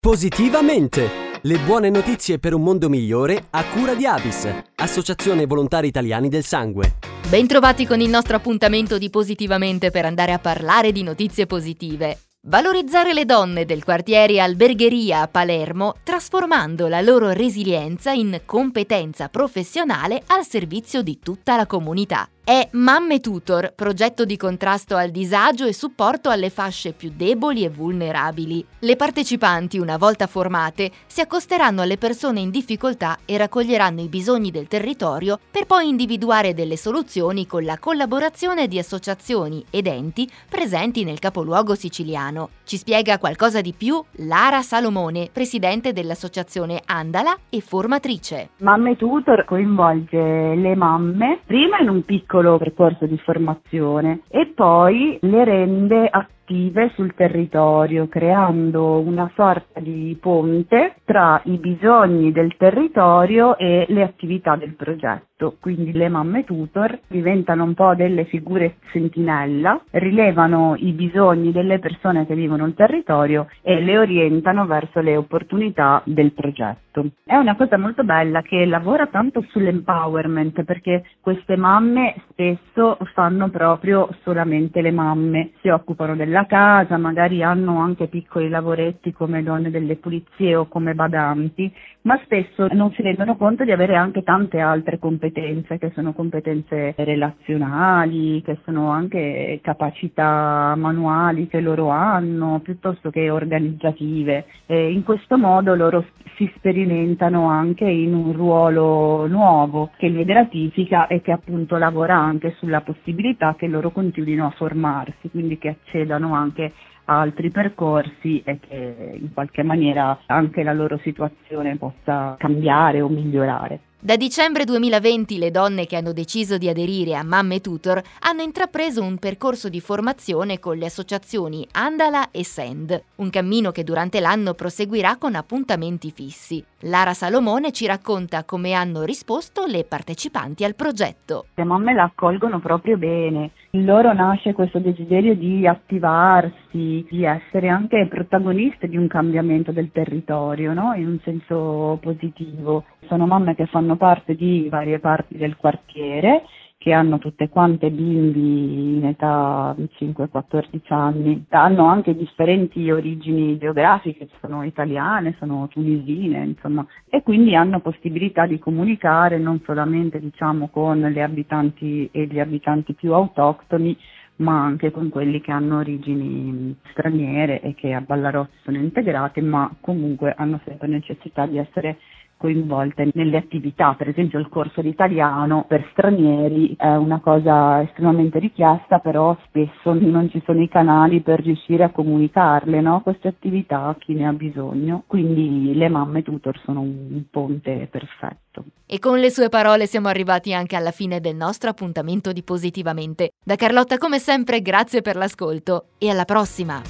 Positivamente! Le buone notizie per un mondo migliore a cura di Avis, Associazione Volontari Italiani del Sangue. Bentrovati con il nostro appuntamento di Positivamente per andare a parlare di notizie positive. Valorizzare le donne del quartiere Albergheria a Palermo, trasformando la loro resilienza in competenza professionale al servizio di tutta la comunità. È Mamme Tutor, progetto di contrasto al disagio e supporto alle fasce più deboli e vulnerabili. Le partecipanti, una volta formate, si accosteranno alle persone in difficoltà e raccoglieranno i bisogni del territorio per poi individuare delle soluzioni con la collaborazione di associazioni ed enti presenti nel capoluogo siciliano. Ci spiega qualcosa di più Lara Salomone, presidente dell'associazione Andala e formatrice. Mamme Tutor coinvolge le mamme prima in un piccolo piccolo percorso di formazione. E poi le rende attive sul territorio, creando una sorta di ponte tra i bisogni del territorio e le attività del progetto quindi le mamme tutor, diventano un po' delle figure sentinella, rilevano i bisogni delle persone che vivono il territorio e le orientano verso le opportunità del progetto. È una cosa molto bella che lavora tanto sull'empowerment perché queste mamme spesso fanno proprio solamente le mamme, si occupano della casa, magari hanno anche piccoli lavoretti come donne delle pulizie o come badanti, ma spesso non si rendono conto di avere anche tante altre competenze che sono competenze relazionali, che sono anche capacità manuali che loro hanno, piuttosto che organizzative. E in questo modo loro si sperimentano anche in un ruolo nuovo che li gratifica e che appunto lavora anche sulla possibilità che loro continuino a formarsi, quindi che accedano anche altri percorsi e che in qualche maniera anche la loro situazione possa cambiare o migliorare. Da dicembre 2020 le donne che hanno deciso di aderire a Mamme Tutor hanno intrapreso un percorso di formazione con le associazioni Andala e Send, un cammino che durante l'anno proseguirà con appuntamenti fissi. Lara Salomone ci racconta come hanno risposto le partecipanti al progetto. Le mamme la accolgono proprio bene, in loro nasce questo desiderio di attivarsi, di essere anche protagoniste di un cambiamento del territorio, no? in un senso positivo. Sono mamme che fanno parte di varie parti del quartiere che hanno tutte quante bimbi in età 5-14 anni, hanno anche differenti origini geografiche, sono italiane, sono tunisine, insomma, e quindi hanno possibilità di comunicare non solamente diciamo, con le abitanti e gli abitanti più autoctoni, ma anche con quelli che hanno origini straniere e che a Ballarossi sono integrati, ma comunque hanno sempre necessità di essere coinvolte nelle attività, per esempio il corso di italiano per stranieri è una cosa estremamente richiesta, però spesso non ci sono i canali per riuscire a comunicarle no? queste attività a chi ne ha bisogno, quindi le mamme tutor sono un ponte perfetto. E con le sue parole siamo arrivati anche alla fine del nostro appuntamento di Positivamente. Da Carlotta come sempre grazie per l'ascolto e alla prossima!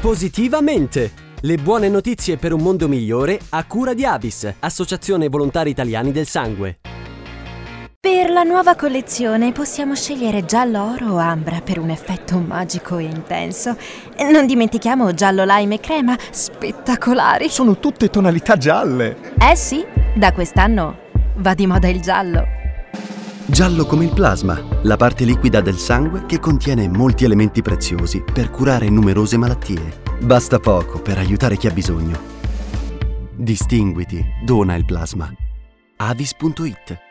Positivamente! Le buone notizie per un mondo migliore a cura di Avis, Associazione Volontari Italiani del Sangue. Per la nuova collezione possiamo scegliere giallo oro o ambra per un effetto magico e intenso. Non dimentichiamo giallo lime e crema, spettacolari. Sono tutte tonalità gialle. Eh sì, da quest'anno va di moda il giallo. Giallo come il plasma, la parte liquida del sangue che contiene molti elementi preziosi per curare numerose malattie. Basta poco per aiutare chi ha bisogno. Distinguiti, dona il plasma. avis.it